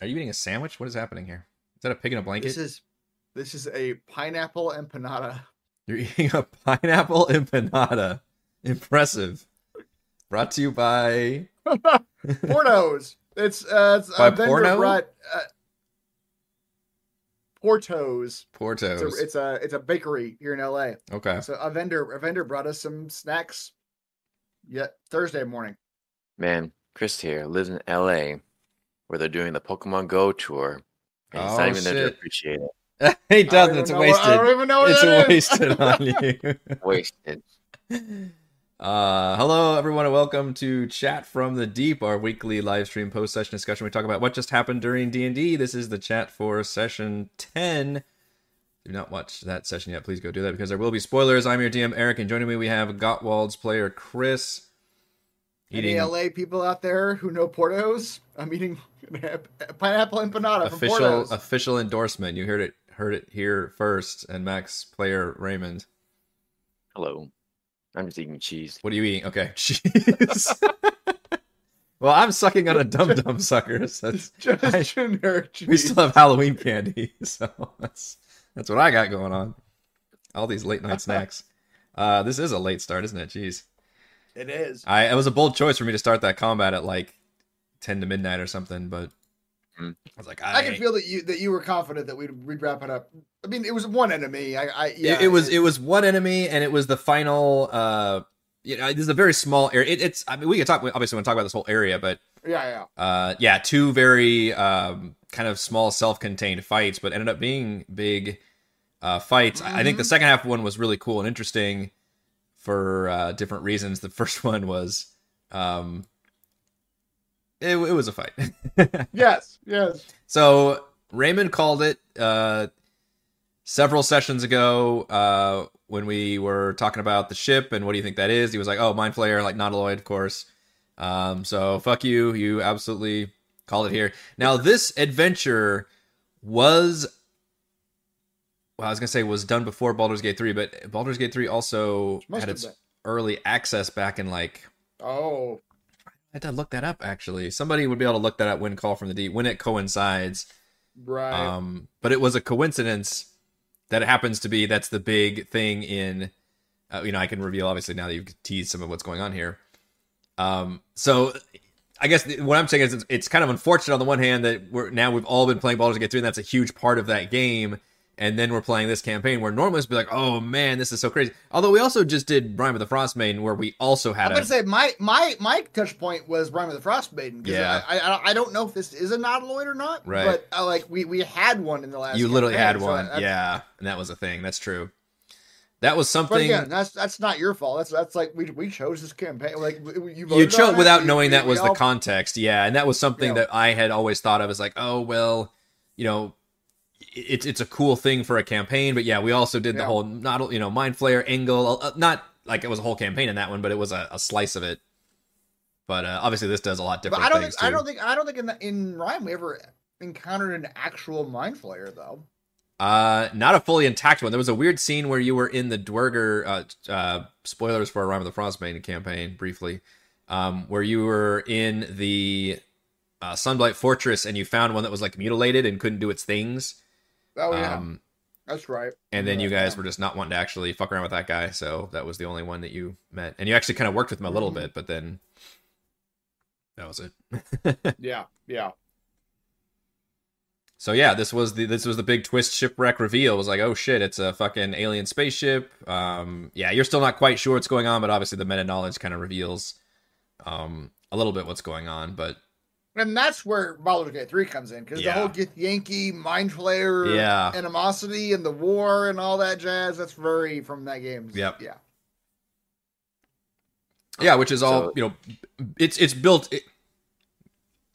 Are you eating a sandwich? What is happening here? Is that a pig in a blanket? This is this is a pineapple empanada. You're eating a pineapple empanada. Impressive. Brought to you by Porto's. It's uh, it's By a vendor Porno? brought uh, Porto's. It's Porto's. a, it's a it's a bakery here in LA. Okay. So a vendor a vendor brought us some snacks. Yeah, Thursday morning. Man, Chris here lives in LA where they're doing the Pokemon Go tour. And it's Oh, not even there to appreciate it. he doesn't. It's even know what- I don't even know what It's that is. wasted on you. Wasted. Uh, hello, everyone, and welcome to Chat from the Deep, our weekly live stream post session discussion. We talk about what just happened during D and D. This is the chat for session ten. If you've not watched that session yet, please go do that because there will be spoilers. I'm your DM Eric, and joining me we have Gottwald's player Chris. Any LA people out there who know Porto's? I'm eating pineapple empanada from official Porto's. official endorsement. You heard it heard it here first. And Max player Raymond. Hello. I'm just eating cheese. What are you eating? Okay, cheese. well, I'm sucking on a dum dum sucker. So that's, Just I- generic we still have Halloween candy, so that's that's what I got going on. All these late night snacks. Uh, this is a late start, isn't it? Jeez, It is. I it was a bold choice for me to start that combat at like ten to midnight or something, but Hmm. I was like, I can feel that you that you were confident that we'd we'd wrap it up. I mean, it was one enemy. I, I yeah. it, it was it was one enemy and it was the final uh you know, this is a very small area it, it's i mean we can talk obviously want to talk about this whole area but yeah, yeah. uh yeah two very um kind of small self-contained fights but ended up being big uh fights I- i think the Mhm. second half one was really cool and interesting for uh different reasons the first one was um it, it was a fight Yes, yes. so Raymond called it uh, several sessions ago uh, when we were talking about the ship and what do you think that is. He was like, "Oh, mind flayer, like Nautiloid, of course." Um, so fuck you, you absolutely called it here. Now this adventure was, well, I was gonna say was done before Baldur's Gate three, but Baldur's Gate three also Must had its been. early access back in like Oh, I had to look that up actually. Somebody would be able to look that up when Call from the Deep when it coincides. right. Um, but it was a coincidence that it happens to be that's the big thing in. Uh, you know, I can reveal obviously now that you've teased some of what's going on here. Um, so I guess what I'm saying is it's, it's kind of unfortunate on the one hand that we're now we've all been playing Baldur's Gate 3 and that's a huge part of that game. And then we're playing this campaign where normally it's be like, oh man, this is so crazy. Although we also just did Rime of the Frost Maiden where we also had I'm gonna say my my my touch point was Rime of the Frost Maiden. 'cause Yeah. I, I I don't know if this is a Nautiloid or not. Right. But uh, like we we had one in the last. you literally had so one, that's- yeah, and that was a thing. That's true. That was But something. again, that's that's not your fault. That's that's like we we chose this campaign. Like you you chose without knowing that was the all- context yeah and that was something Yeah. that i had always thought of as like oh well you know it's it's a cool thing for a campaign but yeah we also did the whole not you know mind flayer angle uh, not like it was a whole campaign in that one but it was a, a slice of it but uh, obviously this does a lot But different I don't think I don't think I don't think in the, in Rime we ever encountered an actual mind flayer though. Uh, not a fully intact one. There was a weird scene where you were in the Duergar. Uh, uh, spoilers for Rime of the Frostbane campaign, briefly. Um, where you were in the uh, Sunblight Fortress and you found one that was like mutilated and couldn't do its things. Oh yeah, Um, that's right. and then you Yeah. guys were just not wanting to actually fuck around with that guy, so that was the only one that you met. And you actually kind of worked with him a little Mhm. bit, but then that was it. Yeah, yeah. So yeah, this was the this was the big twist shipwreck reveal. It was like, oh shit, it's a fucking alien spaceship. Um, yeah, you're still not quite sure what's going on, but obviously the meta knowledge kind of reveals um a little bit what's going on. But And that's where Baldur's Gate 3 comes in because Yeah. the whole Githyanki mind flayer Yeah. animosity and the war and all that jazz that's very from that game. Yep. Yeah. yeah, which is all So- you know, it's it's built. It,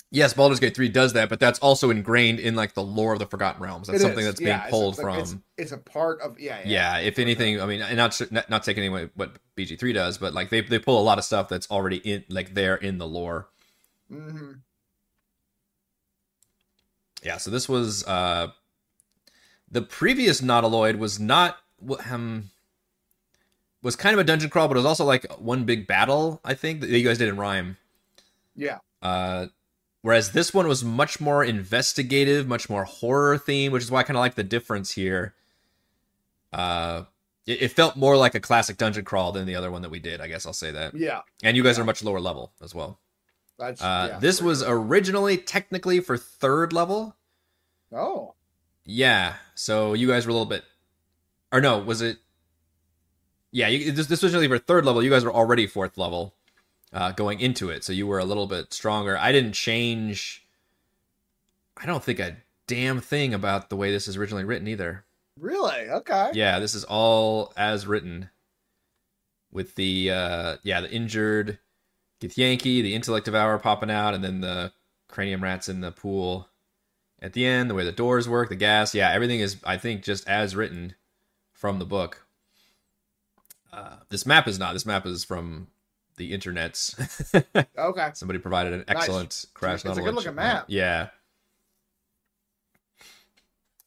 yes, Baldur's Gate three does that, but that's also ingrained in like the lore of the Forgotten Realms. That's something is. that's being Yeah, it's- pulled it's like- from. It's, it's a part of yeah. Yeah. yeah if anything i mean and not not, not taking away what bg3 does but like they, they pull a lot of stuff that's already in like there in the lore hmm yeah so this was uh the previous nautiloid was not um was kind of a dungeon crawl but it was also like one big battle i think that you guys did in Rime Yeah. uh whereas this one was much more investigative, much more horror theme, which is why I kind of like the difference here. Uh, it, it, felt more like a classic dungeon crawl than the other one that we did. I guess I'll say that. Yeah. And you guys yeah. are much lower level as well. That's, uh, yeah, this was originally technically for third level. Oh. Yeah. So you guys were a little bit, or no, was it? Yeah, you, this, this was really for third level. You guys were already fourth level uh, going into it, so you were a little bit stronger. I didn't change. I don't think a damn thing about the way this is originally written either. Really? Okay. Yeah, this is all as written. With the uh yeah, the injured Githyanki, the intellect devour popping out, and then the cranium rats in the pool at the end, the way the doors work, the gas, yeah, everything is I think just as written from the book. Uh, this map is not. This map is from the internets. okay. Somebody provided an excellent nice. crash. It's a good looking map. Yeah.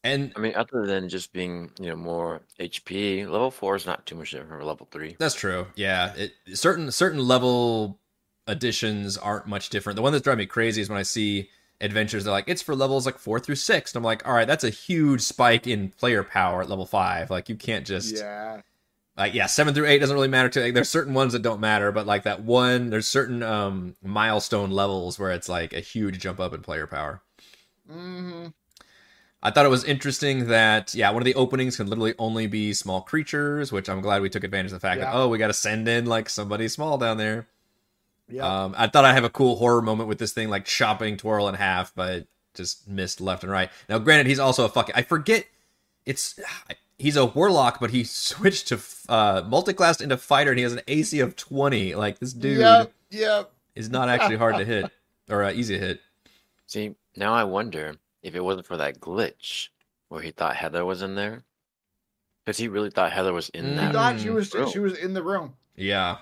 And I mean, other than just being, you know, more HP, level four is not too much different from level three. That's true. Yeah, it, certain certain level additions aren't much different. The one that's driving me crazy is when I see adventures they're like it's for levels like four through six, and I'm like, all right, that's a huge spike in player power at level five. Like you can't just yeah. Like yeah, seven through eight doesn't really matter to. Like, there's certain ones that don't matter, but like that one, there's certain um milestone levels where it's like a huge jump up in player power. Mm-hmm. I thought it was interesting that yeah, one of the openings can literally only be small creatures, which I'm glad we took advantage of the fact yeah. that oh, we got to send in like somebody small down there. Yeah. Um, I thought I'd have a cool horror moment with this thing like chopping Twirl in half, but just missed left and right. Now, granted, he's also a fucking I forget it's he's a warlock, but he switched to uh multiclassed into fighter, and he has an AC of 20. Like this dude, yep, yep. is not actually hard to hit or uh, easy to hit. See, now I wonder if it wasn't for that glitch where he thought Heather was in there, because he really thought Heather was in mm. that. He thought she was room. she was in the room. Yeah.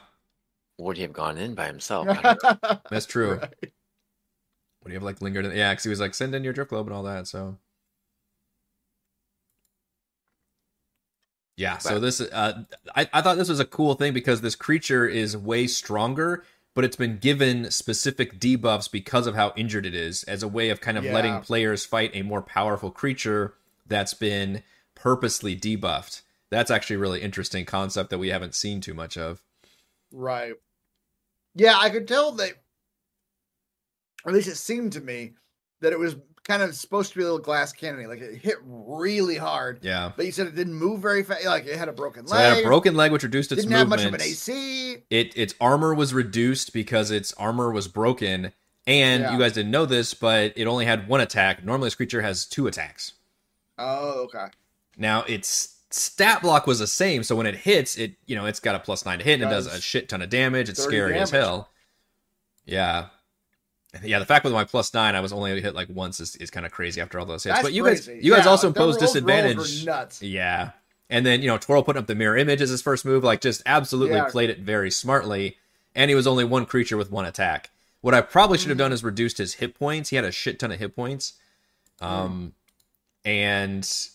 Would he have gone in by himself? That's true. Right. Would he have like lingered in? Yeah, because he was like send in your drift globe and all that. So. Yeah, so this uh, I, I thought this was a cool thing because this creature is way stronger but it's been given specific debuffs because of how injured it is as a way of kind of yeah. letting players fight a more powerful creature that's been purposely debuffed. That's actually a really interesting concept that we haven't seen too much of. Right. Yeah, I could tell that, or at least it seemed to me, that it was kind of supposed to be a little glass cannon. Like it hit really hard. Yeah. But you said it didn't move very fast. Like it had a broken leg. So it had a broken leg, which reduced its didn't movement. have much of an AC. It its armor was reduced because its armor was broken. And yeah. you guys didn't know this, but it only had one attack. Normally, this creature has two attacks. Oh, okay. Now its stat block was the same, so when it hits, it you know it's got a plus nine to hit and it does a shit ton of damage. It's scary damage. as hell. Yeah, yeah, the fact with my plus nine, I was only hit like once is, is kind of crazy after all those hits. That's but you crazy. guys, you guys also imposed disadvantage. Nuts. Yeah, and then you know Twirl putting up the mirror image as his first move, like just absolutely yeah. played it very smartly. And he was only one creature with one attack. What I probably should have done is reduced his hit points. He had a shit ton of hit points, um, mm. and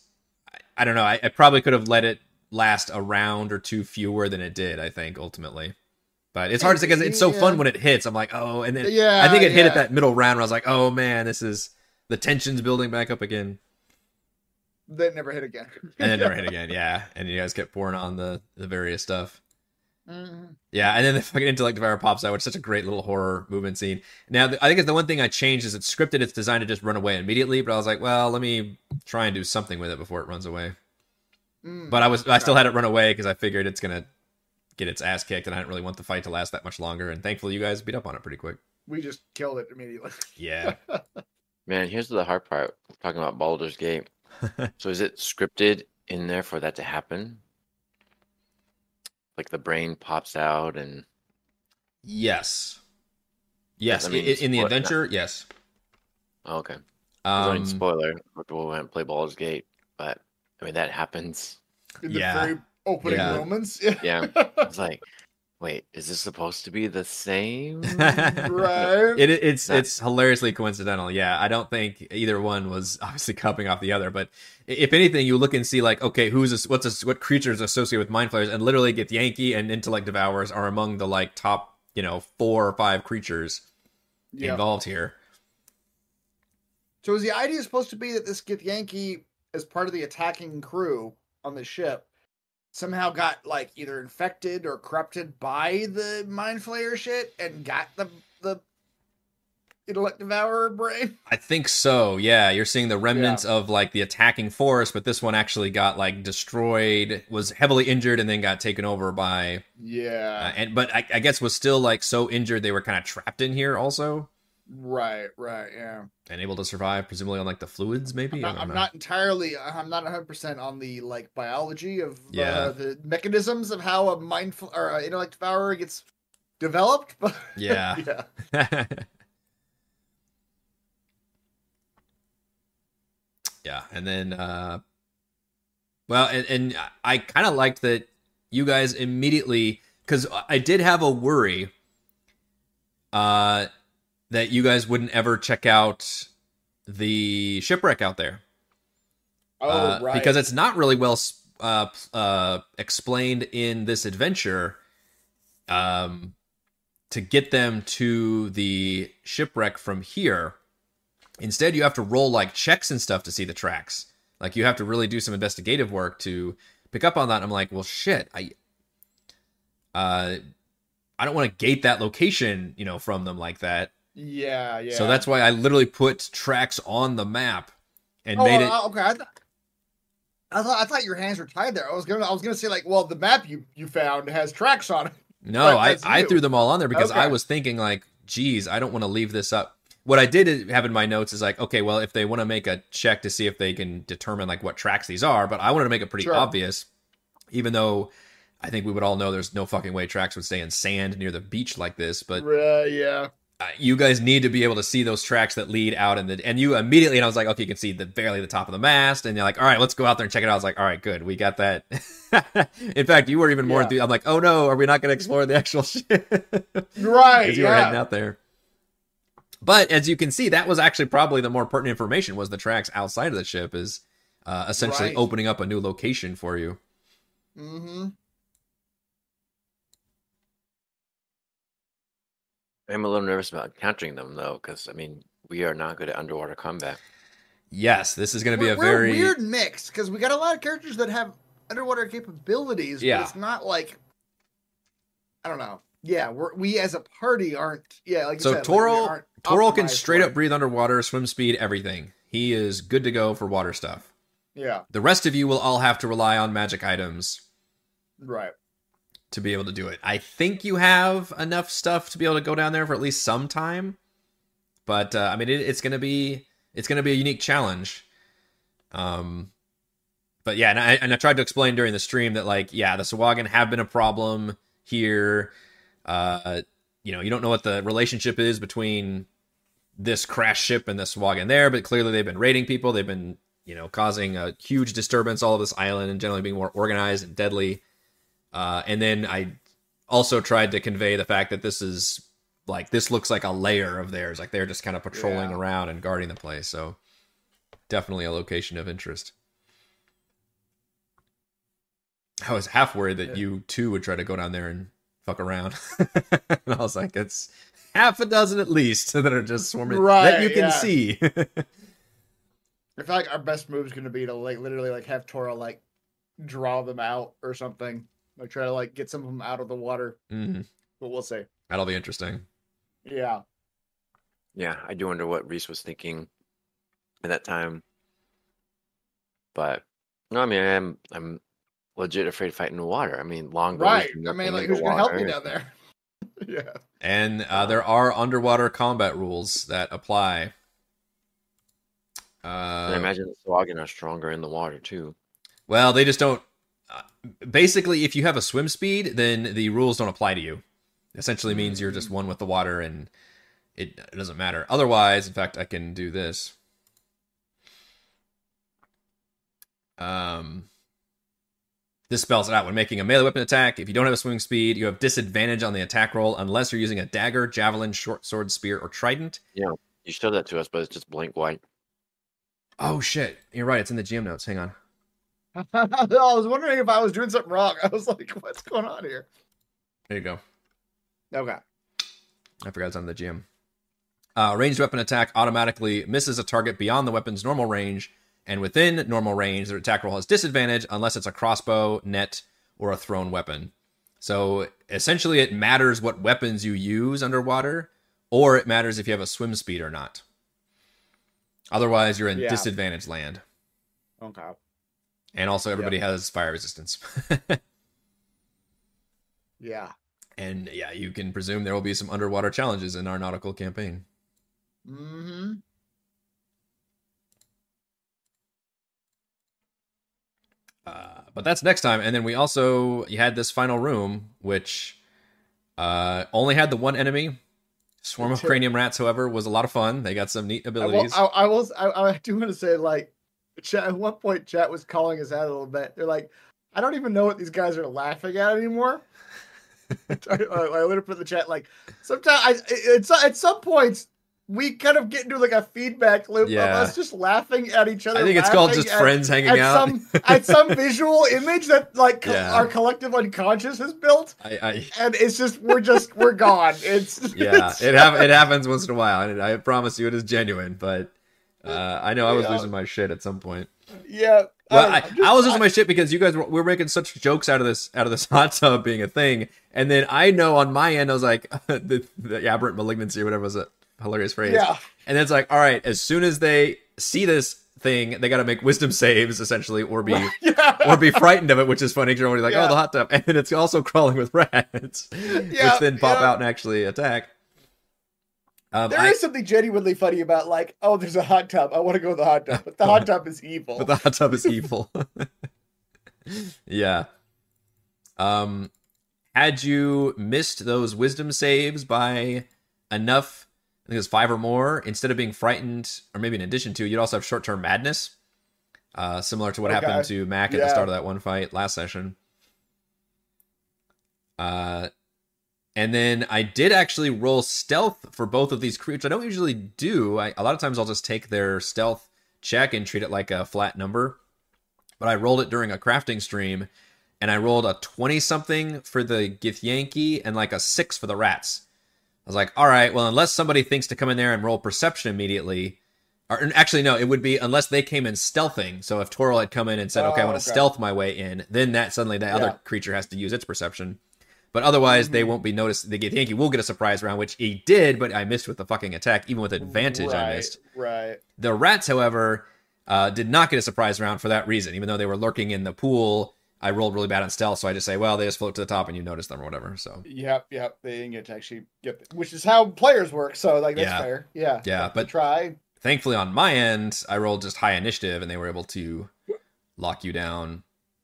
I, don't know. I, I probably could have let it last a round or two fewer than it did. I think ultimately. But it's hard to say because it's so yeah. fun when it hits. I'm like, oh, and then yeah, I think it hit at that middle round where I was like, oh man, this is the tension's building back up again. Then never hit again. and then never hit again, yeah. And you guys kept pouring on the the various stuff. Mm-hmm. Yeah, and then the fucking intellect devour pops out, which is such a great little horror movement scene. Now, I think it's the one thing I changed is it's scripted. It's designed to just run away immediately, but I was like, well, let me try and do something with it before it runs away. Mm, but I was, I still had it run away because I figured it's gonna get its ass kicked, and I didn't really want the fight to last that much longer. And thankfully, you guys beat up on it pretty quick. We just killed it immediately. Yeah. Man, here's the hard part. talking about Baldur's Gate. so is it scripted in there for that to happen? Like the brain pops out and. Yes. Yes, I mean, in, in, the adventure, not... yes. Oh, okay. Um, I mean, spoiler. We went play Baldur's Gate, but I mean that happens. In the yeah very opening yeah. moments. yeah. It's like, wait, is this supposed to be the same? right. It, it's it's hilariously coincidental. Yeah, I don't think either one was obviously copying off the other, but if anything, you look and see like, okay, who's this, what's this, what creatures associated with mind flayers, and literally Githyanki and intellect devourers are among the like top, you know, four or five creatures yep. involved here. So is the idea supposed to be that this Githyanki, as part of the attacking crew on the ship, somehow got like either infected or corrupted by the mind flayer shit and got the the intellect devourer brain? I think so. Yeah, you're seeing the remnants of like the attacking force, but this one actually got like destroyed, was heavily injured, and then got taken over by. Uh, Yeah. and but I, I guess was still like so injured they were kind of trapped in here also right, right, yeah. and able to survive, presumably on like the fluids, maybe. I'm not, I'm not entirely I'm not 100% on the like biology of Yeah. uh, the mechanisms of how a mind flayer uh, intellect devourer gets developed, but Yeah. yeah. yeah, and then uh, well, and, and I kind of liked that you guys immediately because I did have a worry uh that you guys wouldn't ever check out the shipwreck out there. Oh, Uh, right. because it's not really well uh, uh, explained in this adventure. Um, to get them to the shipwreck from here, instead you have to roll like checks and stuff to see the tracks. Like you have to really do some investigative work to pick up on that. I'm like, well, shit, I, uh, I don't want to gate that location, you know, from them like that. Yeah, yeah. So that's why I literally put tracks on the map and oh, made it. uh, okay. I, th- I thought I thought your hands were tied there. I was gonna I was gonna say like, well, the map you you found has tracks on it. No, I, I threw them all on there because I was thinking like, geez, I don't want to leave this up. What I did have in my notes is like, okay, well, if they want to make a check to see if they can determine like what tracks these are, but I wanted to make it pretty Sure. obvious, even though I think we would all know there's no fucking way tracks would stay in sand near the beach like this. But Uh, yeah. Uh, you guys need to be able to see those tracks that lead out in the and you immediately and I was like, okay, you can see the barely the top of the mast, and you're like, all right, let's go out there and check it out. I was like, all right, good, we got that. in fact, you were even more Yeah. enthused. I'm like, oh no, are we not going to explore the actual shit? Right. You were heading out there. But as you can see, that was actually probably the more pertinent information was the tracks outside of the ship is uh, essentially Right. opening up a new location for you. Mm-hmm. I'm a little nervous about encountering them though, because I mean we are not good at underwater combat. Yes, this is going to be a we're very weird mix because we got a lot of characters that have underwater capabilities. Yeah. But it's not like I don't know. Yeah, we're we as a party aren't. Yeah, like you So said, like, we Toro aren't Toro can straight up breathe underwater, swim speed, everything. He is good to go for water stuff. Yeah. The rest of you will all have to rely on magic items Right. To be able to do it. I think you have enough stuff to be able to go down there for at least some time. But uh, I mean, it, it's gonna be it's gonna be a unique challenge. Um, but yeah, and I and I tried to explain during the stream that like yeah, the Sahuagin have been a problem here. Uh, you know, you don't know what the relationship is between this crash ship and the Sahuagin there, but clearly they've been raiding people. They've been you know causing a huge disturbance all of this island and generally being more organized and deadly. Uh, and then I also tried to convey the fact that this is like this looks like a layer of theirs, like they're just kind of patrolling Yeah. around and guarding the place. So definitely a location of interest. I was half worried that Yeah. you too would try to go down there and fuck around. and I was like, it's half a dozen at least that are just swarming that you can yeah. see. I feel like our best move is going to be to like literally like have Toro like draw them out or something. Like try to like get some of them out of the water. Mhm. But we'll see. That'll be interesting. Yeah. Yeah, I do wonder what Reese was thinking at that time. But no, I mean I'm I'm legit afraid of fighting in the water. I mean long bows Right. I nothing mean, like who's going to help me down there? yeah. And uh, there are underwater combat rules that apply. Uh, I imagine the Sahuagin are stronger in the water too. well, they just don't. Basically, if you have a swim speed, then the rules don't apply to you. Essentially means you're just one with the water, and it, it doesn't matter. Otherwise, in fact, I can do this. Um, this spells it out. When making a melee weapon attack, if you don't have a swimming speed, you have disadvantage on the attack roll unless you're using a dagger, javelin, short sword, spear, or trident. Yeah, you showed that to us, but it's just blank white. Oh shit! You're right. It's in the GM notes. Hang on. I was wondering if I was doing something wrong. I was like, what's going on here? There you go. Okay. I forgot it's on the GM. Uh, ranged weapon attack automatically misses a target beyond the weapon's normal range, and within normal range, the attack roll has disadvantage unless it's a crossbow, net, or a thrown weapon. So essentially, it matters what weapons you use underwater, or it matters if you have a swim speed or not. Otherwise, you're in Yeah. disadvantaged land. Okay. And also, everybody has fire resistance. Yeah. and yeah, you can presume there will be some underwater challenges in our nautical campaign. Mm-hmm. Uh, but that's next time. And then we also you had this final room, which uh, only had the one enemy. Swarm of cranium rats, however, was a lot of fun. They got some neat I will. abilities. I, I will. I, I do want to say, like, chat, at one point, chat was calling us out a little bit. They're like, I don't even know what these guys are laughing at anymore. I, I, put in the chat like, sometimes I, it's at some points we kind of get into like a feedback loop Yeah. of us just laughing at each other. I think it's called just at- friends hanging at out. some at some visual image that like co- Yeah. our collective unconscious has built, I, I and it's just we're just we're gone. It's yeah, it's- it hap- it happens once in a while, and I promise you, it is genuine. But uh, I know I was Yeah. losing my shit at some point. yeah. Well, I, just- I was losing my shit because you guys were, we were making such jokes out of this out of this hot tub being a thing, and then I know on my end I was like the, the aberrant malignancy or whatever was a hilarious phrase. yeah. And then it's like, all right, as soon as they see this thing, they got to make wisdom saves essentially, or be yeah. or be frightened of it, which is funny. 'cause You're already like, Yeah. oh, the hot tub, and then it's also crawling with rats, Yeah, which then pop out and actually attack. Um, There is I, something genuinely funny about like, oh, there's a hot tub. I want to go to the hot tub, but the hot tub is evil. but the hot tub is evil. yeah. Um, had you missed those wisdom saves by enough, I think it was five or more, instead of being frightened, or maybe in addition to, you'd also have short term madness, uh, similar to what Okay. happened to Mac at the start of that one fight last session. Uh, and then I did actually roll stealth for both of these creatures. I don't usually do. I, a lot of times I'll just take their stealth check and treat it like a flat number. But I rolled it during a crafting stream, and I rolled a 20 something for the Githyanki and like a 6 for the rats. I was like, all right, well, unless somebody thinks to come in there and roll perception immediately, or actually, no, it would be unless they came in stealthing. So if Toral had come in and said, okay, I Oh, want to okay. stealth my way in, then that suddenly that Yeah. other creature has to use its perception. But otherwise, they Mhm. won't be noticed. The Githyanki will get a surprise round, which he did, but I missed with the fucking attack. Even with advantage, I missed. Right. The rats, however, uh, did not get a surprise round for that reason. Even though they were lurking in the pool, I rolled really bad on stealth, so I just say, well, they just float to the top and you notice them or whatever. So Yep. Yep. They didn't get to actually get, the, which is how players work. So like that's Yeah. fair. Yeah. Yeah, but- try. thankfully, on my end, I rolled just high initiative and they were able to lock you down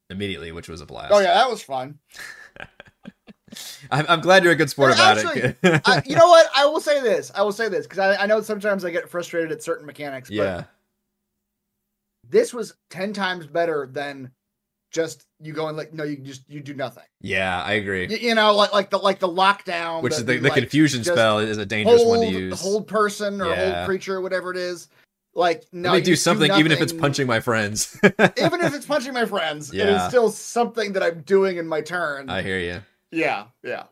immediately, which was a blast. Oh yeah, that was fun. I'm, I'm glad you're a good sport about it. I, you know what? I will say this. I will say this because I, I know sometimes I get frustrated at certain mechanics. But yeah, this was ten times better than just you going like no, you just you do nothing. yeah, I agree. You, you know, like like the like the lockdown, Which that is the, the like, confusion spell is a dangerous hold, one to use. hold person or Yeah. hold creature, whatever it is. Like no, Let me do something, even if it's punching my friends. even if it's punching my friends, it Yeah. is still something that I'm doing in my turn. I hear you. Yeah, yeah.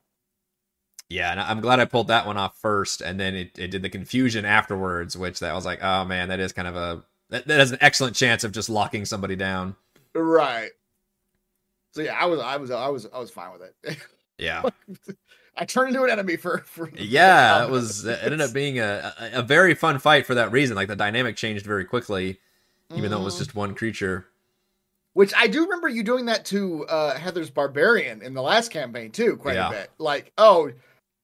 Yeah, and I'm glad I pulled that one off first, and then it, it did the confusion afterwards, which that was like, oh man, that is kind of a that, that has an excellent chance of just locking somebody down. Right. So yeah, I was I was I was I was fine with it. Yeah, I turned into an enemy for for yeah, it was it ended up being a, a a very fun fight for that reason. Like the dynamic changed very quickly, even though it was Mhm. just one creature. Which I do remember you doing that to uh, Heather's Barbarian in the last campaign too, quite Yeah. a bit. Like, oh,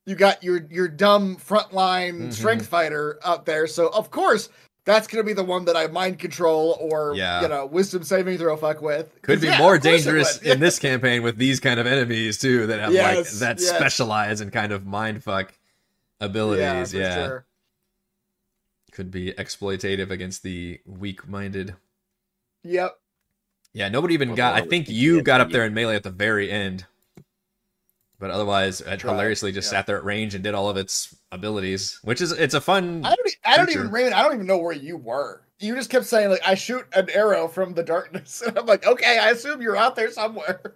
you got your your dumb frontline Mhm. strength fighter up there, so of course that's gonna be the one that I mind control or Yeah. you know wisdom saving throw fuck with. Could be yeah, more of course it dangerous in this campaign with these kind of enemies too that have like that yes. specialize in kind of mind fuck abilities. Yeah, sure. could be exploitative against the weak minded. Yep. Yeah, nobody even Well, got. I think you got up there in melee at the very end, but otherwise, uh, it hilariously just yeah. sat there at range and did all of its abilities, which is it's a fun. I don't. I don't even. Raymond, I don't even know where you were. You just kept saying like, "I shoot an arrow from the darkness," and I'm like, "Okay, I assume you're out there somewhere."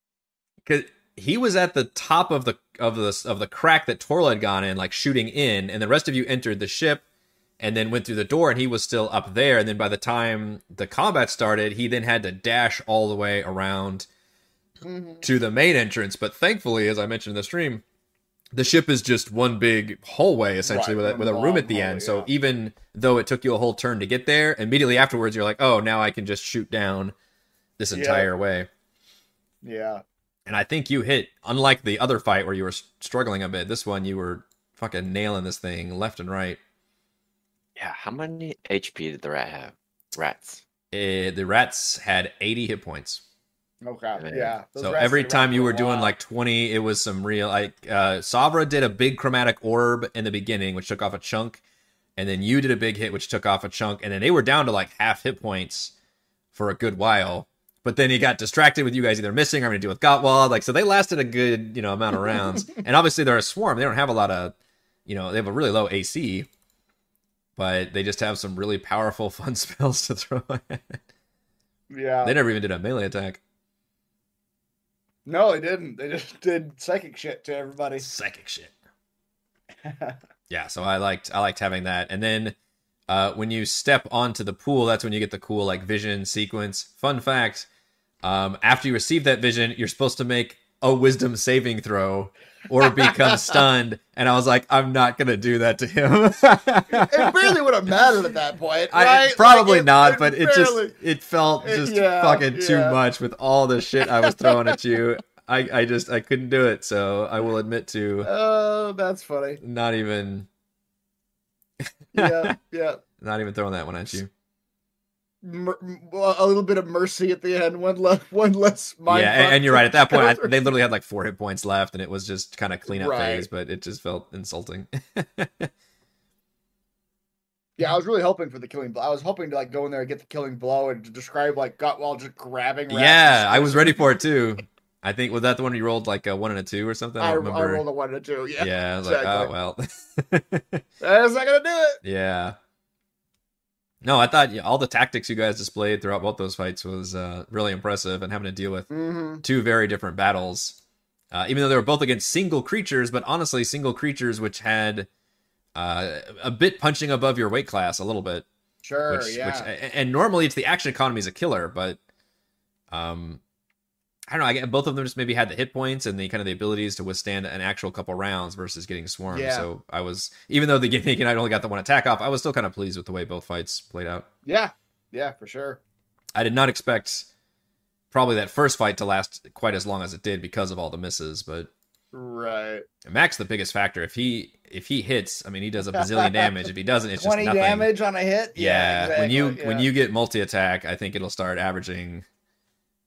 Cause he was at the top of the of the of the crack that Torla had gone in, like shooting in, and the rest of you entered the ship and then went through the door, and he was still up there. And then by the time the combat started, he then had to dash all the way around Mhm. to the main entrance. But thankfully, as I mentioned in the stream, the ship is just one big hallway essentially Right, with a, with a room at the hallway, end. So yeah. even though it took you a whole turn to get there, immediately afterwards you're like, oh, now I can just shoot down this Yeah. entire way. Yeah. And I think you hit, unlike the other fight where you were struggling a bit. This one you were fucking nailing this thing left and right. Yeah, how many HP did the rat have? Rats. Eh, the rats had 80 hit points. Okay. Yeah. Yeah. Those so every time you were doing like 20, it was some real like uh Savra did a big chromatic orb in the beginning, which took off a chunk, and then you did a big hit, which took off a chunk, and then they were down to like half hit points for a good while. But then he got distracted with you guys either missing or having to deal with Gottwald. Like so they lasted a good, you know, amount of rounds. and obviously they're a swarm. They don't have a lot of you know, they have a really low AC. But they just have some really powerful fun spells to throw at. Yeah. They never even did a melee attack. No, they didn't. They just did psychic shit to everybody. Psychic shit. yeah so i liked i liked having that and then uh when you step onto the pool that's when you get the cool like vision sequence fun fact um after you receive that vision you're supposed to make a wisdom saving throw or become stunned and i was like i'm not gonna do that to him it barely would have mattered at that point. I, right? probably Like, it- not it but it just it felt just yeah, fucking too much with all the shit i was throwing at you i i just i couldn't do it so i will admit to Oh, that's funny. not even Yeah, yeah. not even throwing that one at you a little bit of mercy at the end. One less. One less. Yeah, and, you're right. At that point, I, they literally had like four hit points left, and it was just kind of cleanup Right. phase. But it just felt insulting. Yeah, I was really hoping for the killing blow. I was hoping to like go in there and get the killing blow and describe like Gottwald just grabbing. Yeah, I was ready for it too. I think was that the one you rolled like a one and a two or something. I I, don't I rolled a one and a two. Yeah, yeah, I was exactly. like, oh well. that's not gonna do it. yeah. No, I thought yeah, all the tactics you guys displayed throughout both those fights was uh, really impressive, and having to deal with Mm-hmm. two very different battles. Uh, even though they were both against single creatures, but honestly, single creatures which had uh, a bit punching above your weight class a little bit. Sure. which, yeah. which and normally it's the action economy is a killer, but um, I don't know. I get both of them just maybe had the hit points and the kind of the abilities to withstand an actual couple rounds versus getting swarmed. Yeah. So I was even though the Githyanki only got the one attack off, I was still kind of pleased with the way both fights played out. yeah. Yeah. For sure. I did not expect probably that first fight to last quite as long as it did because of all the misses, but Right. Max the biggest factor. If he if he hits, I mean he does a bazillion damage. If he doesn't, it's just nothing. damage on a hit. Yeah, when you exactly, when you get multi attack, I think it'll start averaging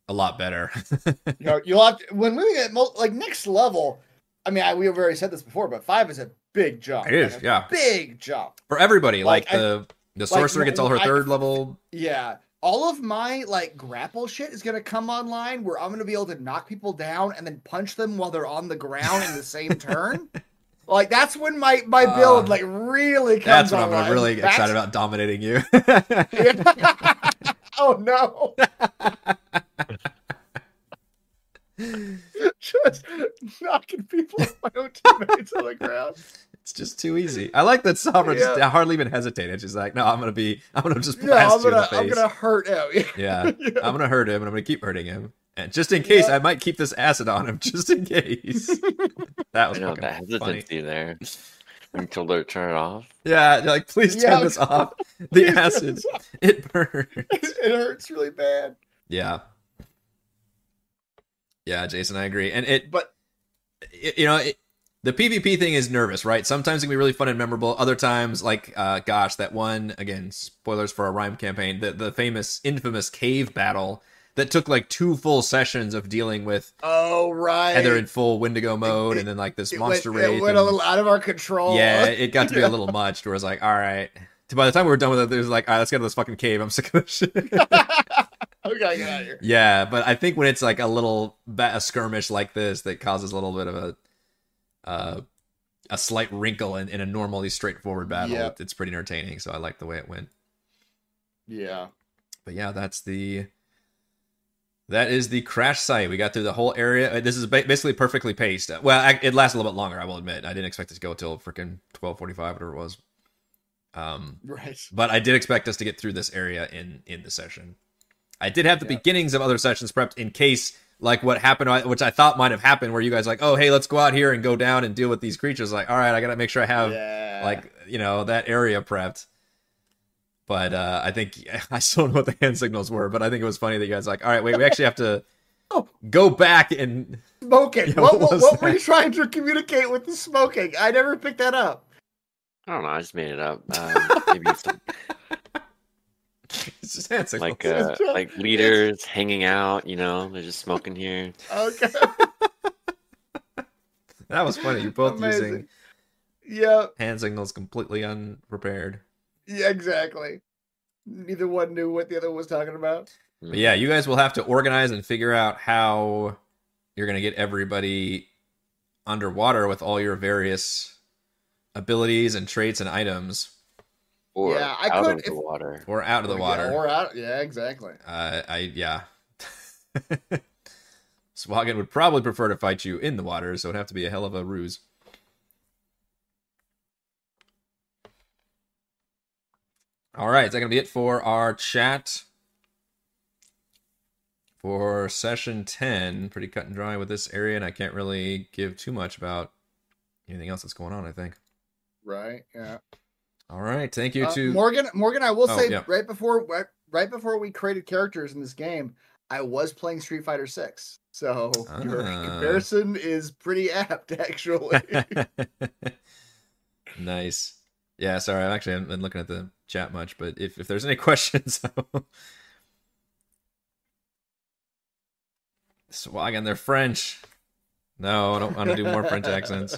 a lot better. you know, you'll have to, when we get mul- like next level. I mean, I, we've already said this before, but five is a big jump. It is, Like yeah. big jump. For everybody, like, Like, I- the the sorcerer gets all her I- third level. Yeah. All of my like grapple shit is gonna come online where I'm gonna be able to knock people down and then punch them while they're on the ground in the same turn. Like that's when my my build Uh, like really comes That's when I'm really That's- excited about dominating you. oh no. Just knocking people off my own teammates on the ground. it's just too easy. I like that Sovereign just Yeah. hardly even hesitated. She's like, "No, I'm gonna be. I'm gonna just No, blast I'm you in gonna the face. I'm gonna hurt him. Yeah, yeah, I'm gonna hurt him, and I'm gonna keep hurting him. And just in case, Yeah. I might keep this acid on him, just in case. that was I know fucking that funny. hesitancy there until they turn it off. Yeah, they're like please Yeah, turn this off. The acid, this off. it burns. it hurts really bad. Yeah. Yeah, Jason, I agree. And it, But it- you know, it, the PvP thing is nervous, right? Sometimes it can be really fun and memorable. Other times, like, uh, gosh, that one again, spoilers for a Rime campaign, the the famous, infamous cave battle that took like two full sessions of dealing with oh right. Heather in full Wendigo mode, it- and then like this monster went, raid. it went a little out of our control. yeah, it got to be a little much. Where I was like, all right. By the time we were done with it, it was like, all right, let's get to this fucking cave. I'm sick of this shit. gotta get out of here. Yeah, but I think when it's like a little a skirmish like this that causes a little bit of a uh, a slight wrinkle in, in a normally straightforward battle, it- it's pretty entertaining. So I like the way it went. Yeah. But yeah, that's the That is the crash site. We got through the whole area. Uh, This is basically perfectly paced. Uh, Well, I, it lasts a little bit longer. I will admit. I didn't expect it to go till freaking twelve forty-five, whatever it was. Um, Right. but I did expect us to get through this area in in the session. I did have the Yeah. beginnings of other sessions prepped in case, like what happened, which I thought might have happened, where you guys like, oh hey, let's go out here and go down and deal with these creatures. Like, all right, I gotta make sure I have yeah. like you know that area prepped. But uh, I think I still don't know what the hand signals were, but I think it was funny that you guys like, all right, wait, we actually have to Oh. go back and smoking. Yeah, what what what, what were you trying to communicate with the smoking? I never picked that up. I don't know. I just made it up. Um, maybe it's it's just hand signals. like uh, like leaders hanging out. You know, they're just smoking here. Okay. that was funny. You're both using Amazing. yeah. hand signals completely unprepared. Yeah. Exactly. Neither one knew what the other was talking about. But yeah, you guys will have to organize and figure out how you're going to get everybody underwater with all your various abilities and traits and items Or Yeah, I out could of if- the water. or out of the water. Yeah, or out. Yeah. Exactly. Uh, I yeah. Sahuagin would probably prefer to fight you in the water, so it'd have to be a hell of a ruse. All right, is that gonna be it for our chat for session ten? Pretty cut and dry with this area, and I can't really give too much about anything else that's going on. I think. Right. Yeah. All right, thank you Uh, to Morgan. Morgan, I will Oh, say yeah. right before right, right before we created characters in this game, I was playing Street Fighter Six. So your Ah. comparison is pretty apt, actually. nice. Yeah, sorry, I actually haven't been looking at the chat much, but if, if there's any questions, Sahuagin, they're French. No, I don't want to do more French accents.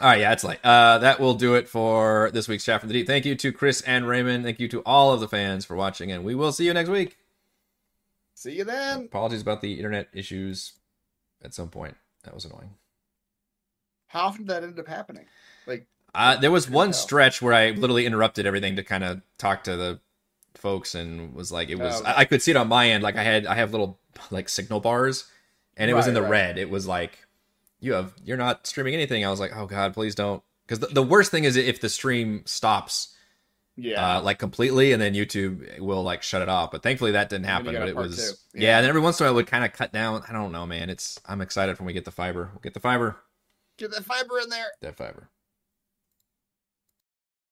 All right, yeah, it's late. Uh, that will do it for this week's chat from the deep. Thank you to Chris and Raymond. Thank you to all of the fans for watching, and we will see you next week. See you then. Apologies about the internet issues at some point. That was annoying. How often did that end up happening? Like, Uh, there was one stretch where I literally interrupted everything to kind of talk to the folks and was like, it was. Oh. I, I could see it on my end. Like I had, I have little like signal bars, and it was in the right. red. It was like, you have, you're not streaming anything. I was like, oh god, please don't. Because the, the worst thing is if the stream stops, yeah, uh, like completely, and then YouTube will like shut it off. But thankfully that didn't happen. But it was, yeah. Yeah. And then every once in a while it would kind of cut down. I don't know, man. It's I'm excited when we get the fiber. We'll get the fiber. get that fiber in there. That fiber.